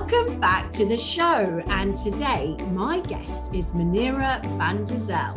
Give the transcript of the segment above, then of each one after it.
Welcome back to the show. And today, my guest is Manira van der Zel.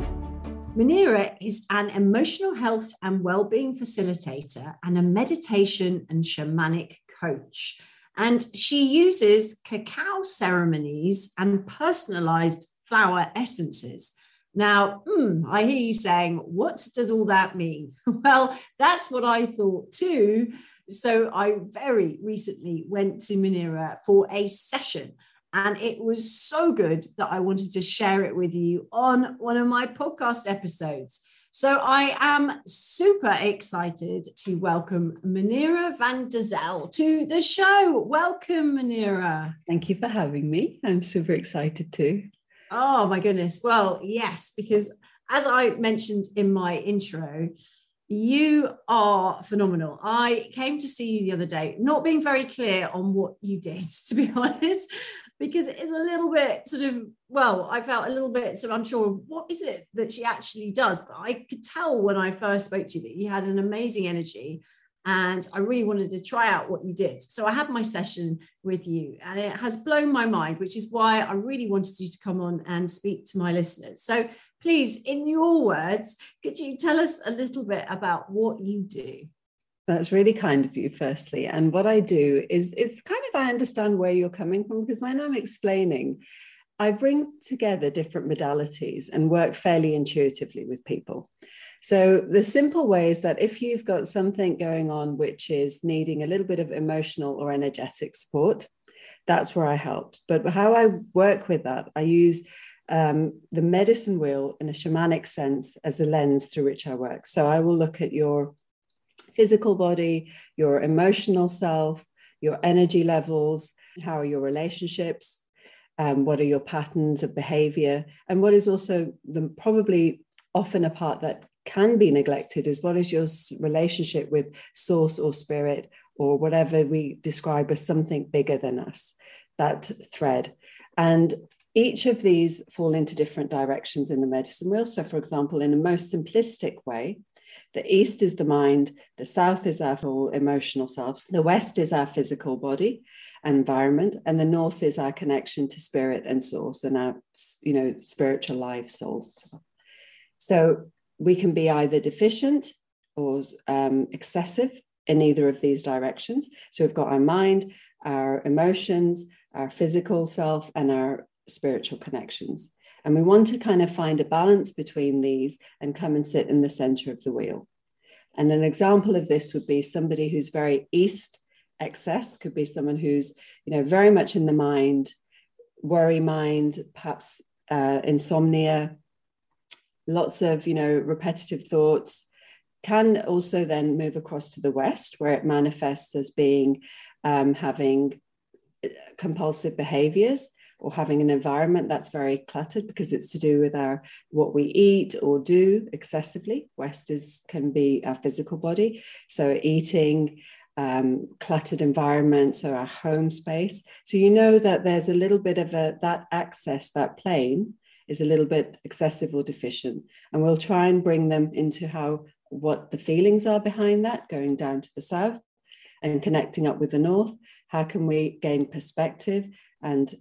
Manira is an emotional health and well-being facilitator and a meditation and shamanic coach. And she uses cacao ceremonies and personalized flower essences. Now, mm, I hear you saying, what does all that mean? Well, that's what I thought too. So I very recently went to Manira for a session. And it was so good that I wanted to share it with you on one of my podcast episodes. So I am super excited to welcome Manira van der Zel to the show. Welcome, Manira. Thank you for having me. I'm super excited too. Oh my goodness. Well, yes, because as I mentioned in my intro, you are phenomenal. I came to see you the other day, not being very clear on what you did, to be honest, because it is a little bit sort of, well, I felt a little bit sort of unsure what is it that she actually does. But I could tell when I first spoke to you that you had an amazing energy and I really wanted to try out what you did. So I had my session with you, and it has blown my mind, which is why I really wanted you to come on and speak to my listeners. So please, in your words, could you tell us a little bit about what you do? That's really kind of you, firstly. And what I do is it's kind of I understand where you're coming from because when I'm explaining, I bring together different modalities and work fairly intuitively with people. So, the simple way is that if you've got something going on which is needing a little bit of emotional or energetic support, that's where I help. But how I work with that, I use um, the medicine wheel in a shamanic sense as a lens through which I work. So, I will look at your physical body, your emotional self, your energy levels, how are your relationships, um, what are your patterns of behavior, and what is also the probably often a part that can be neglected is what is your relationship with source or spirit or whatever we describe as something bigger than us, that thread. And each of these fall into different directions in the medicine wheel. So, for example, in a most simplistic way, the east is the mind, the south is our full emotional self, the west is our physical body environment, and the north is our connection to spirit and source and our, you know, spiritual life, soul. So we can be either deficient or um, excessive in either of these directions. So we've got our mind, our emotions, our physical self, and our spiritual connections. And we want to kind of find a balance between these and come and sit in the center of the wheel. And an example of this would be somebody who's very east excess, could be someone who's, you know, very much in the mind, worry mind, perhaps uh, insomnia, lots of you know repetitive thoughts can also then move across to the west where it manifests as being um, having uh, compulsive behaviors or having an environment that's very cluttered because it's to do with our what we eat or do excessively. West is can be our physical body. So eating um, cluttered environments or our home space. So you know that there's a little bit of a that access that plane is a little bit excessive or deficient. And we'll try and bring them into how what the feelings are behind that, going down to the south and connecting up with the north. How can we gain perspective and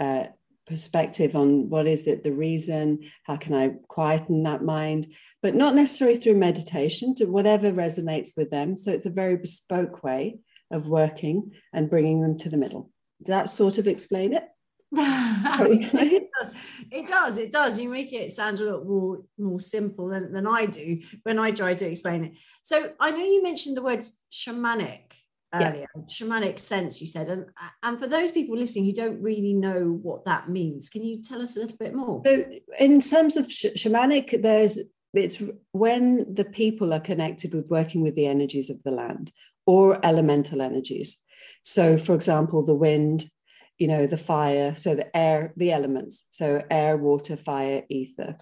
uh, perspective on what is it, the reason? How can I quieten that mind? But not necessarily through meditation, to whatever resonates with them. So it's a very bespoke way of working and bringing them to the middle. Does that sort of explain it? It, does. it does it does you make it sound a lot more more simple than, than i do when i try to explain it so i know you mentioned the words shamanic earlier yeah. shamanic sense you said and and for those people listening who don't really know what that means can you tell us a little bit more so in terms of sh- shamanic there's it's when the people are connected with working with the energies of the land or elemental energies so for example the wind you know, the fire, so the air, the elements, so air, water, fire, ether,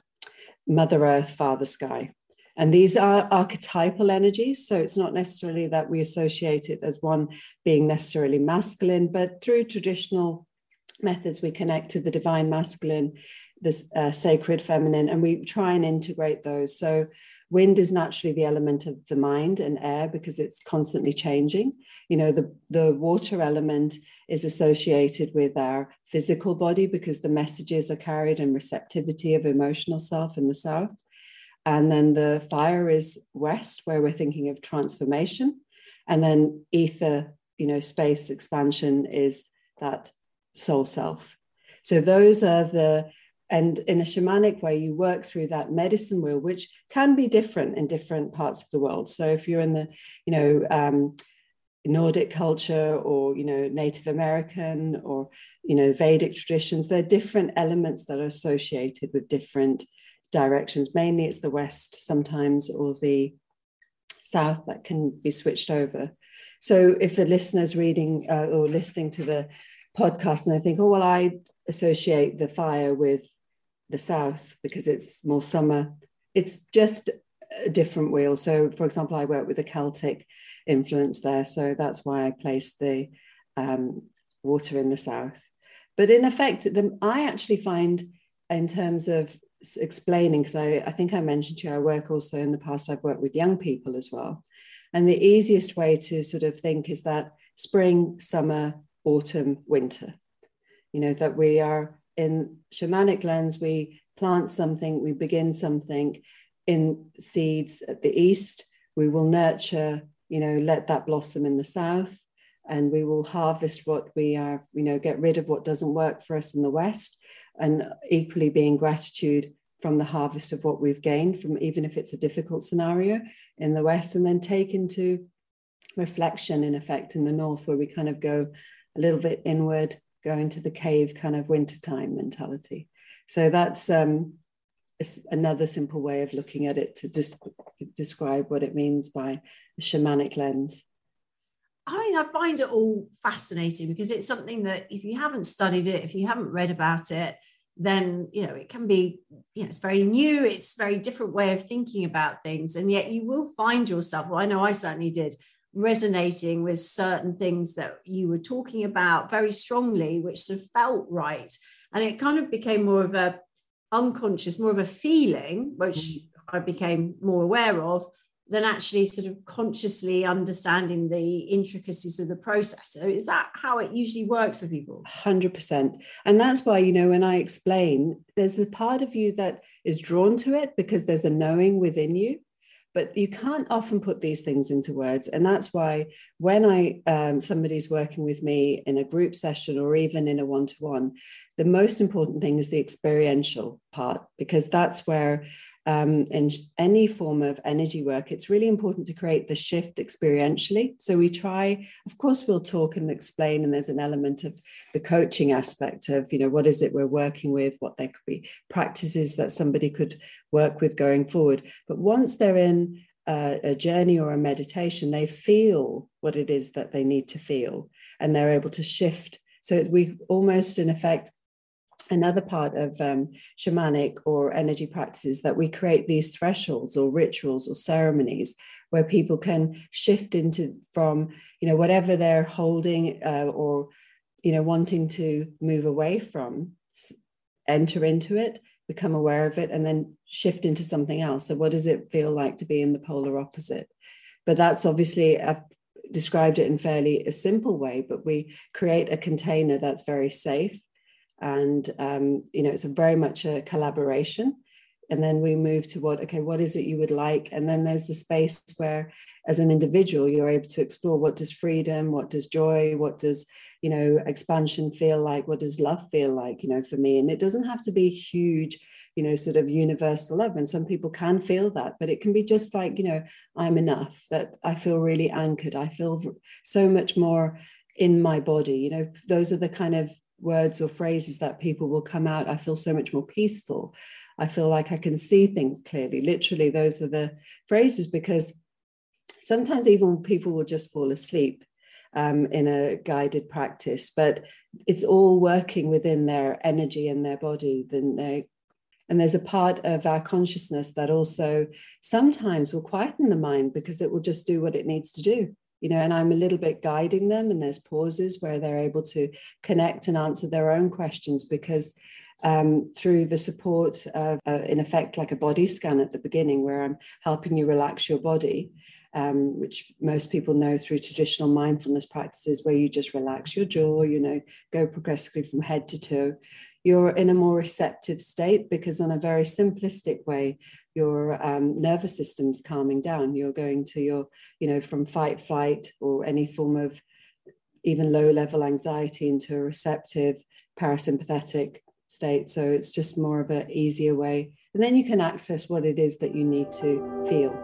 Mother Earth, Father Sky. And these are archetypal energies. So it's not necessarily that we associate it as one being necessarily masculine, but through traditional methods, we connect to the divine masculine, the uh, sacred feminine, and we try and integrate those. So wind is naturally the element of the mind and air because it's constantly changing. You know, the, the water element is associated with our physical body because the messages are carried and receptivity of emotional self in the south. And then the fire is west, where we're thinking of transformation. And then ether, you know, space expansion is that soul self. So those are the, and in a shamanic way, you work through that medicine wheel, which can be different in different parts of the world. So if you're in the, you know, um, Nordic culture or you know Native American or you know Vedic traditions, there are different elements that are associated with different directions. Mainly it's the west sometimes or the south that can be switched over. So if the listener's reading uh, or listening to the podcast and they think, oh, well, I associate the fire with the south because it's more summer, it's just a different wheel. So, for example, I work with a Celtic influence there. So that's why I placed the um, water in the south. But in effect, the, I actually find, in terms of explaining because I, I think I mentioned to you I work also in the past I've worked with young people as well and the easiest way to sort of think is that spring summer autumn winter you know that we are in shamanic lens we plant something we begin something in seeds at the east. We will nurture you know let that blossom in the south and we will harvest what we are you know get rid of what doesn't work for us in the west and equally being gratitude from the harvest of what we've gained from even if it's a difficult scenario in the west and then take into reflection in effect in the north where we kind of go a little bit inward go into the cave kind of wintertime mentality. So that's um, another simple way of looking at it to describe what it means by a shamanic lens. I mean, I find it all fascinating because it's something that if you haven't studied it, if you haven't read about it, then you know it can be you know it's very new it's very different way of thinking about things and yet you will find yourself well i know i certainly did resonating with certain things that you were talking about very strongly which sort of felt right and it kind of became more of a unconscious more of a feeling which mm. i became more aware of than actually sort of consciously understanding the intricacies of the process. So is that how it usually works for people? 100%. And that's why, you know, when I explain, there's a part of you that is drawn to it because there's a knowing within you. But you can't often put these things into words, and that's why when I um, somebody's working with me in a group session or even in a one-to-one, the most important thing is the experiential part because that's where um, in any form of energy work, it's really important to create the shift experientially. So we try, of course, we'll talk and explain, and there's an element of the coaching aspect of, you know, what is it we're working with, what there could be practices that somebody could work with going forward. But once they're in a, a journey or a meditation, they feel what it is that they need to feel, and they're able to shift. So we almost, in effect, another part of um, shamanic or energy practices that we create these thresholds or rituals or ceremonies where people can shift into from you know whatever they're holding uh, or you know wanting to move away from enter into it become aware of it and then shift into something else. So what does it feel like to be in the polar opposite? But that's obviously i've described it in fairly a simple way but we create a container that's very safe and um, you know it's very much a collaboration. And then we move to what okay what is it you would like? And then there's the space where as an individual you're able to explore what does freedom what does joy what does you know expansion feel like what does love feel like you know for me. And it doesn't have to be huge you know sort of universal love. And some people can feel that but it can be just like you know i'm enough that i feel really anchored. I feel so much more in my body. You know those are the kind of words or phrases that people will come out i feel so much more peaceful i feel like i can see things clearly literally those are the phrases because sometimes even people will just fall asleep um, in a guided practice, but it's all working within their energy and their body. Then they, and there's a part of our consciousness that also sometimes will quieten the mind because it will just do what it needs to do. You know, and I'm a little bit guiding them, and there's pauses where they're able to connect and answer their own questions because um, through the support of, uh, in effect, like a body scan at the beginning, where I'm helping you relax your body, um, which most people know through traditional mindfulness practices, where you just relax your jaw, you know, go progressively from head to toe. You're in a more receptive state because, on a very simplistic way, your um, nervous system's calming down. You're going to your, you know, from fight, flight, or any form of even low level anxiety into a receptive parasympathetic state. So it's just more of an easier way. And then you can access what it is that you need to feel.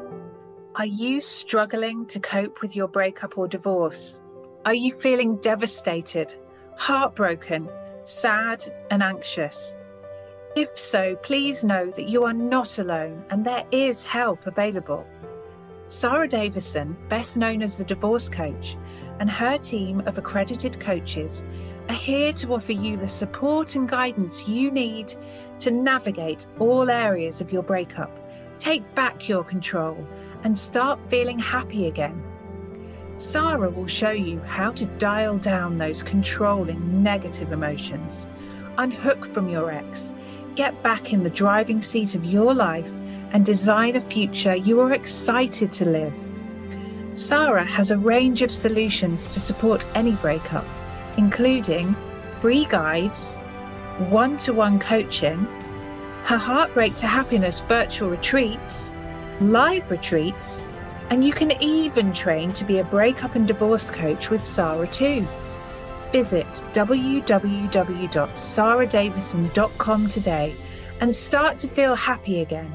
Are you struggling to cope with your breakup or divorce? Are you feeling devastated, heartbroken, sad, and anxious? If so, please know that you are not alone and there is help available. Sarah Davison, best known as the Divorce Coach, and her team of accredited coaches are here to offer you the support and guidance you need to navigate all areas of your breakup, take back your control, and start feeling happy again. Sarah will show you how to dial down those controlling negative emotions, unhook from your ex, get back in the driving seat of your life, and design a future you are excited to live. Sarah has a range of solutions to support any breakup, including free guides, one to one coaching, her Heartbreak to Happiness virtual retreats live retreats, and you can even train to be a breakup and divorce coach with Sarah too. Visit www.sarahdavison.com today and start to feel happy again.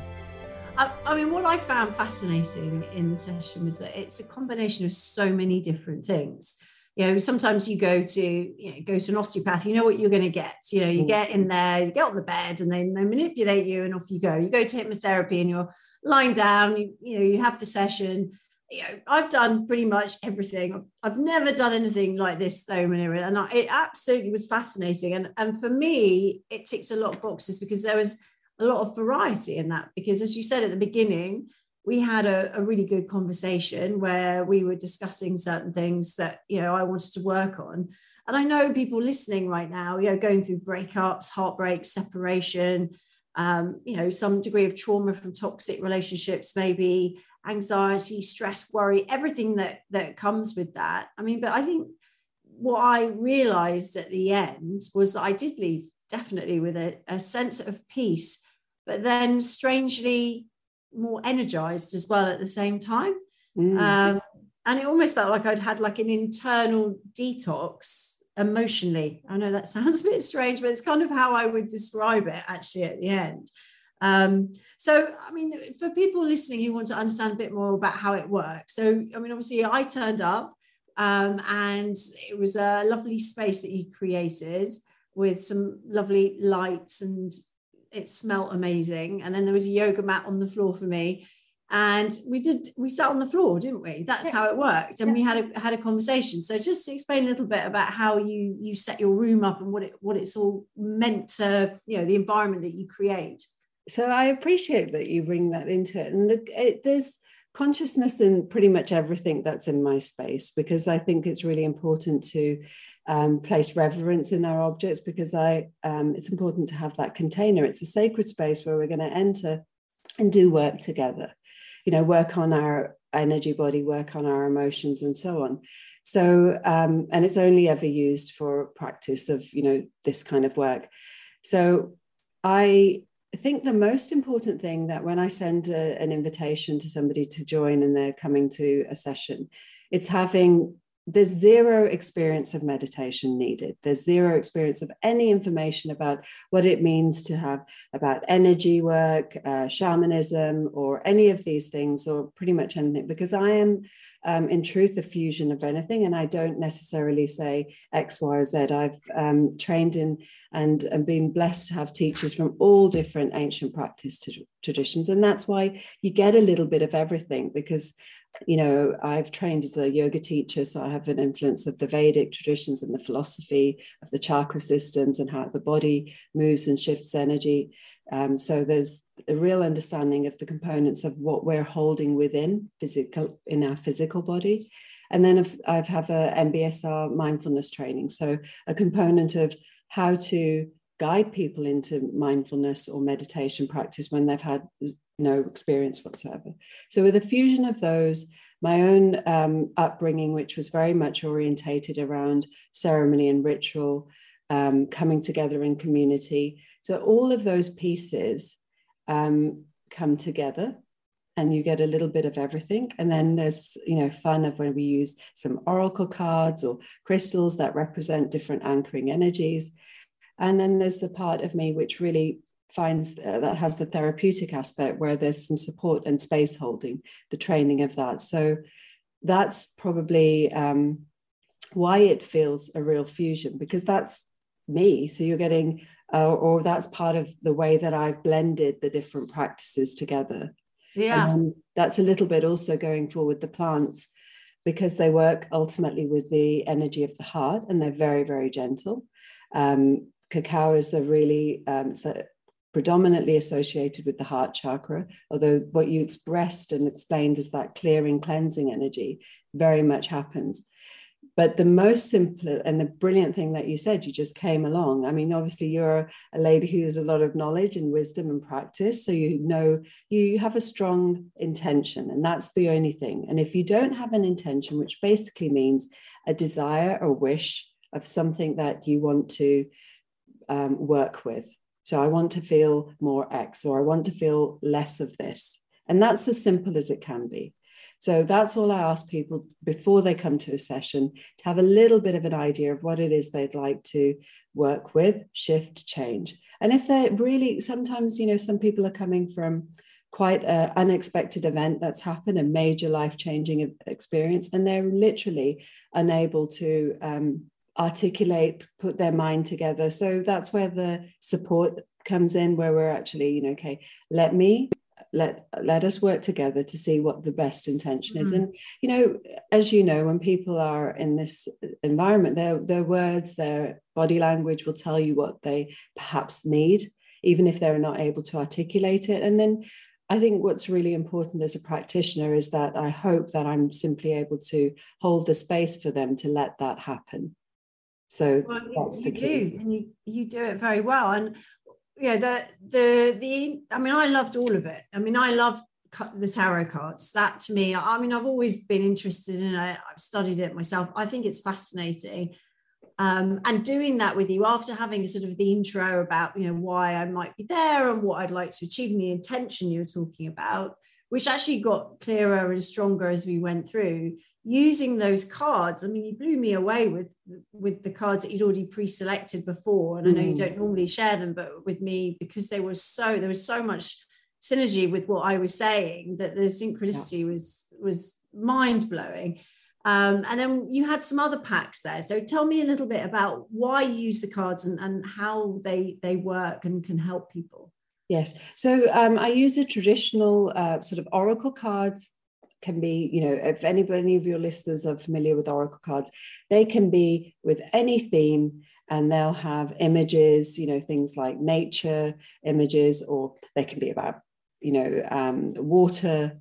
I, I, mean, what I found fascinating in the session was that it's a combination of so many different things. You know, sometimes you go to you know, go to an osteopath, you know what you're going to get. You know, you mm. get in there, you get on the bed, and then they manipulate you, and off you go. You go to hypnotherapy, and you're lying down, you, you know, you have the session. You know, I've done pretty much everything. I've never done anything like this though, Manira, and I, it absolutely was fascinating. And and for me, it ticks a lot of boxes because there was a lot of variety in that. Because as you said at the beginning, we had a, a really good conversation where we were discussing certain things that you know I wanted to work on. And I know people listening right now, you know, going through breakups, heartbreak, separation, um, you know, some degree of trauma from toxic relationships, maybe anxiety, stress, worry, everything that that comes with that. I mean, but I think what I realized at the end was that I did leave definitely with a, a sense of peace, but then strangely more energized as well at the same time. Mm. Um, and it almost felt like I'd had like an internal detox emotionally. I know that sounds a bit strange, but it's kind of how I would describe it actually at the end. Um, so, I mean, for people listening who want to understand a bit more about how it works, so I mean, obviously, I turned up um, and it was a lovely space that you created with some lovely lights and it smelled amazing. And then there was a yoga mat on the floor for me and we did we sat on the floor didn't we that's how it worked and yeah. we had a had a conversation so just explain a little bit about how you you set your room up and what it what it's all meant to you know the environment that you create so i appreciate that you bring that into it and the, it, there's consciousness in pretty much everything that's in my space because i think it's really important to um, place reverence in our objects because i um, it's important to have that container it's a sacred space where we're going to enter and do work together you know, work on our energy body, work on our emotions, and so on. So, um, and it's only ever used for practice of, you know, this kind of work. So, I think the most important thing that when I send a, an invitation to somebody to join and they're coming to a session, it's having there's zero experience of meditation needed. There's zero experience of any information about what it means to have about energy work, uh, shamanism, or any of these things, or pretty much anything, because I am, um, in truth, a fusion of anything. And I don't necessarily say X, Y, or Z. I've um, trained in and, and been blessed to have teachers from all different ancient practice traditions. And that's why you get a little bit of everything, because you know, I've trained as a yoga teacher, so I have an influence of the Vedic traditions and the philosophy of the chakra systems and how the body moves and shifts energy. Um, so there's a real understanding of the components of what we're holding within physical in our physical body. And then I've, I've have a MBSR mindfulness training, so a component of how to guide people into mindfulness or meditation practice when they've had no experience whatsoever. So, with a fusion of those, my own um, upbringing, which was very much orientated around ceremony and ritual, um, coming together in community. So, all of those pieces um, come together and you get a little bit of everything. And then there's, you know, fun of when we use some oracle cards or crystals that represent different anchoring energies. And then there's the part of me which really finds uh, that has the therapeutic aspect where there's some support and space holding, the training of that. So that's probably um, why it feels a real fusion because that's me. So you're getting, uh, or that's part of the way that I've blended the different practices together. Yeah. And that's a little bit also going forward the plants because they work ultimately with the energy of the heart and they're very, very gentle. Um, cacao is a really um, so predominantly associated with the heart chakra, although what you expressed and explained as that clearing, cleansing energy very much happens. But the most simple and the brilliant thing that you said, you just came along. I mean, obviously, you're a lady who has a lot of knowledge and wisdom and practice. So you know you have a strong intention, and that's the only thing. And if you don't have an intention, which basically means a desire or wish of something that you want to um, work with. So I want to feel more X or I want to feel less of this. And that's as simple as it can be. So that's all I ask people before they come to a session to have a little bit of an idea of what it is they'd like to work with, shift, change. And if they're really, sometimes, you know, some people are coming from quite an unexpected event that's happened, a major life changing experience, and they're literally unable to um, articulate, put their mind together. So that's where the support comes in, where we're actually, you know, okay, let me let let us work together to see what the best intention is. Mm. And you know, as you know, when people are in this environment, their their words, their body language will tell you what they perhaps need, even if they're not able to articulate it. And then I think what's really important as a practitioner is that I hope that I'm simply able to hold the space for them to let that happen. So well, that's you, the key. Do, and you you do it very well. And yeah, the the the I mean, I loved all of it. I mean, I loved the tarot cards. That to me, I mean, I've always been interested in it. I've studied it myself. I think it's fascinating. Um, and doing that with you after having sort of the intro about you know why I might be there and what I'd like to achieve and the intention you were talking about, which actually got clearer and stronger as we went through using those cards i mean you blew me away with with the cards that you'd already pre-selected before and i know you mm. don't normally share them but with me because they were so there was so much synergy with what i was saying that the synchronicity yeah. was was mind-blowing um, and then you had some other packs there so tell me a little bit about why you use the cards and, and how they they work and can help people Yes. So um, I use a traditional uh, sort of oracle cards can be, you know, if anybody, any of your listeners are familiar with Oracle cards, they can be with any theme and they'll have images, you know, things like nature images, or they can be about, you know, um, water,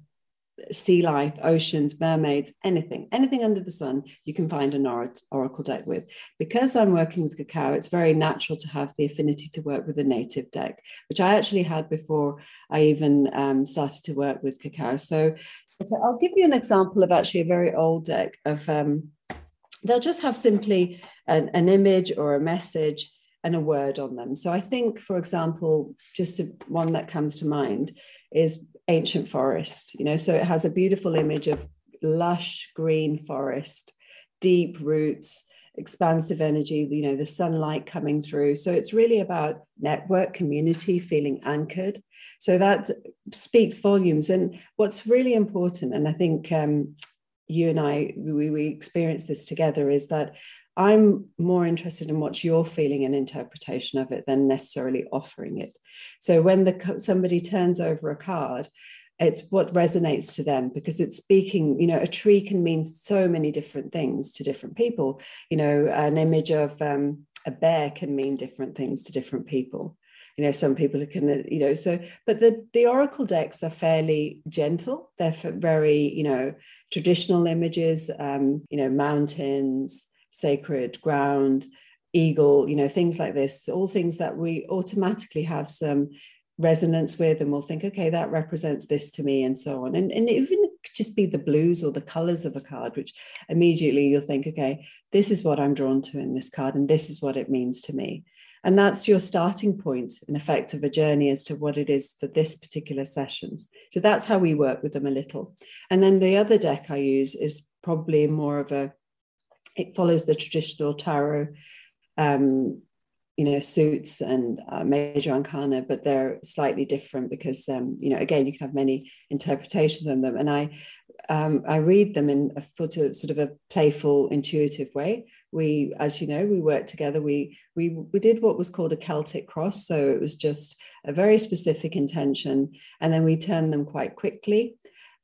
sea life, oceans, mermaids, anything, anything under the sun, you can find an oracle deck with. Because I'm working with cacao, it's very natural to have the affinity to work with a native deck, which I actually had before I even um, started to work with cacao. So so I'll give you an example of actually a very old deck of um, they'll just have simply an, an, image or a message and a word on them. So I think, for example, just a, one that comes to mind is ancient forest. You know, so it has a beautiful image of lush green forest, deep roots, expansive energy, you know, the sunlight coming through. So it's really about network, community, feeling anchored. So that speaks volumes. And what's really important, and I think um, you and I, we, we experience this together, is that I'm more interested in what you're feeling and interpretation of it than necessarily offering it. So when the somebody turns over a card, it's what resonates to them because it's speaking you know a tree can mean so many different things to different people. You know an image of um, a bear can mean different things to different people. You know some people can you know so but the the oracle decks are fairly gentle. They're very you know traditional images um, you know mountains sacred ground eagle you know things like this all things that we automatically have some resonance with and we'll think okay that represents this to me and so on. And, and even just be the blues or the colors of a card which immediately you'll think okay this is what i'm drawn to in this card and this is what it means to me. And that's your starting point in effect of a journey as to what it is for this particular session. So that's how we work with them a little. And then the other deck i use is probably more of a it follows the traditional tarot um, you know suits and uh, major arcana but they're slightly different because um, you know again you can have many interpretations of them. And i um, i read them in a sort of, sort of a playful intuitive way. We as you know we worked together. We we we did what was called a celtic cross. So it was just a very specific intention. And then we turned them quite quickly.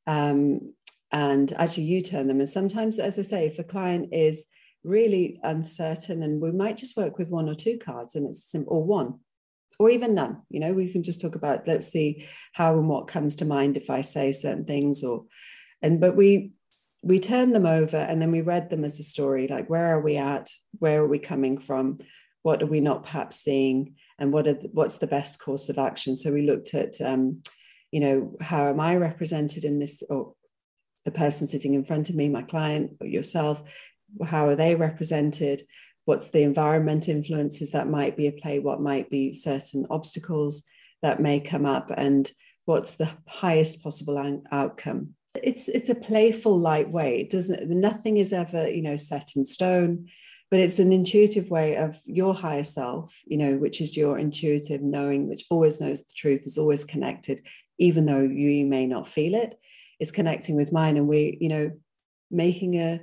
Um, and actually you turn them. And sometimes as i say if a client is really uncertain and we might just work with one or two cards and it's simple or one or even none you know? We can just talk about let's see how and what comes to mind if i say certain things or and but we we turn them over and then we read them as a story like where are we at? Where are we coming from? What are we not perhaps seeing? And what are the, what's the best course of action? So we looked at um, you know how am i represented in this or the person sitting in front of me my client or yourself how are they represented? What's the environment influences that might be a play? What might be certain obstacles that may come up? And what's the highest possible outcome? It's it's a playful light way. It doesn't nothing is ever you know set in stone but it's an intuitive way of your higher self you know which is your intuitive knowing which always knows the truth is always connected even though you may not feel it is connecting with mine. And we you know making a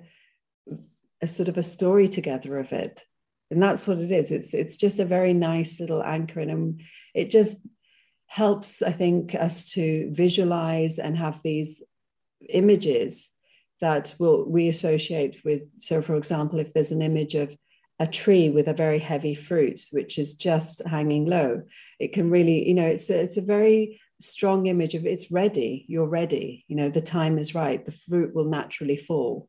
a sort of a story together of it. And that's what it is. It's it's just a very nice little anchor and it just helps i think us to visualize and have these images that will we associate with so for example if there's an image of a tree with a very heavy fruit which is just hanging low it can really you know it's a, it's a very strong image of it's ready. You're ready. You know the time is right. The fruit will naturally fall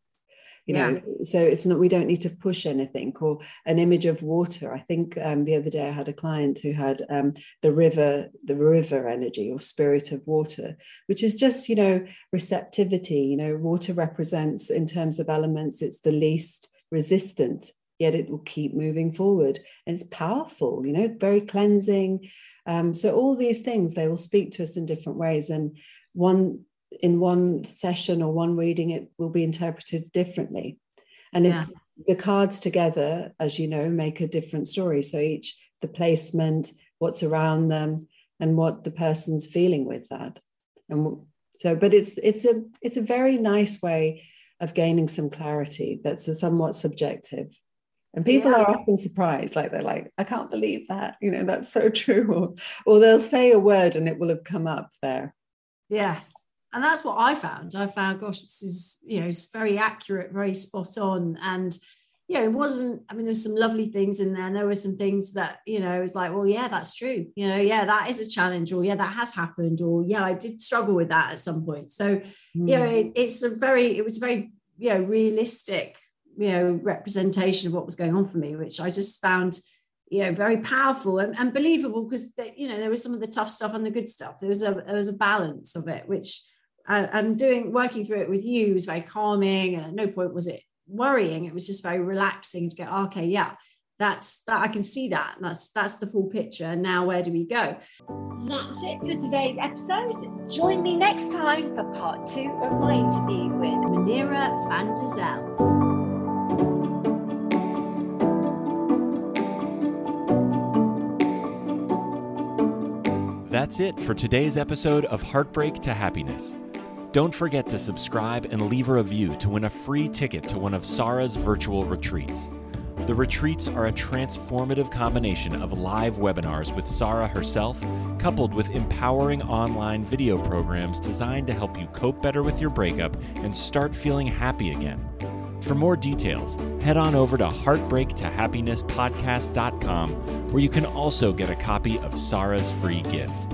you yeah. know so it's not we don't need to push anything or an image of water. I think um, the other day i had a client who had um, the river the river energy or spirit of water which is just you know receptivity. You know water represents in terms of elements it's the least resistant yet it will keep moving forward. And it's powerful you know very cleansing. Um, so all these things they will speak to us in different ways. And one in one session or one reading, it will be interpreted differently. And yeah. it's the cards together, as you know, make a different story. So each, the placement, what's around them, and what the person's feeling with that. And so, but it's it's a it's a very nice way of gaining some clarity that's a somewhat subjective. And people yeah. are often surprised, like they're like, I can't believe that, you know, that's so true. Or, or they'll say a word and it will have come up there. Yes and that's what I found. I found, gosh, this is, you know, it's very accurate, very spot on. And, you know, it wasn't, I mean, there's some lovely things in there. And there were some things that, you know, it was like, well, yeah, that's true. You know, yeah, that is a challenge, or yeah, that has happened, or yeah, I did struggle with that at some point. So, mm. you know, it, it's a very, it was a very, you know, realistic, you know, representation of what was going on for me, which I just found, you know very powerful and, and believable because you know there was some of the tough stuff and the good stuff there was a there was a balance of it which and doing working through it with you was very calming and at no point was it worrying. It was just very relaxing to go oh, okay yeah that's that i can see that. That's that's the full picture. Now where do we go? That's it for today's episode. Join me next time for part two of my interview with manira van der Zel. That's it for today's episode of Heartbreak to Happiness. Don't forget to subscribe and leave a review to win a free ticket to one of Sarah's virtual retreats. The retreats are a transformative combination of live webinars with Sarah herself, coupled with empowering online video programs designed to help you cope better with your breakup and start feeling happy again. For more details, head on over to heartbreaktohappinesspodcast.com, where you can also get a copy of Sarah's free gift.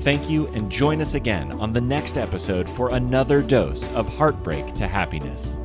Thank you, and join us again on the next episode for another dose of Heartbreak to Happiness.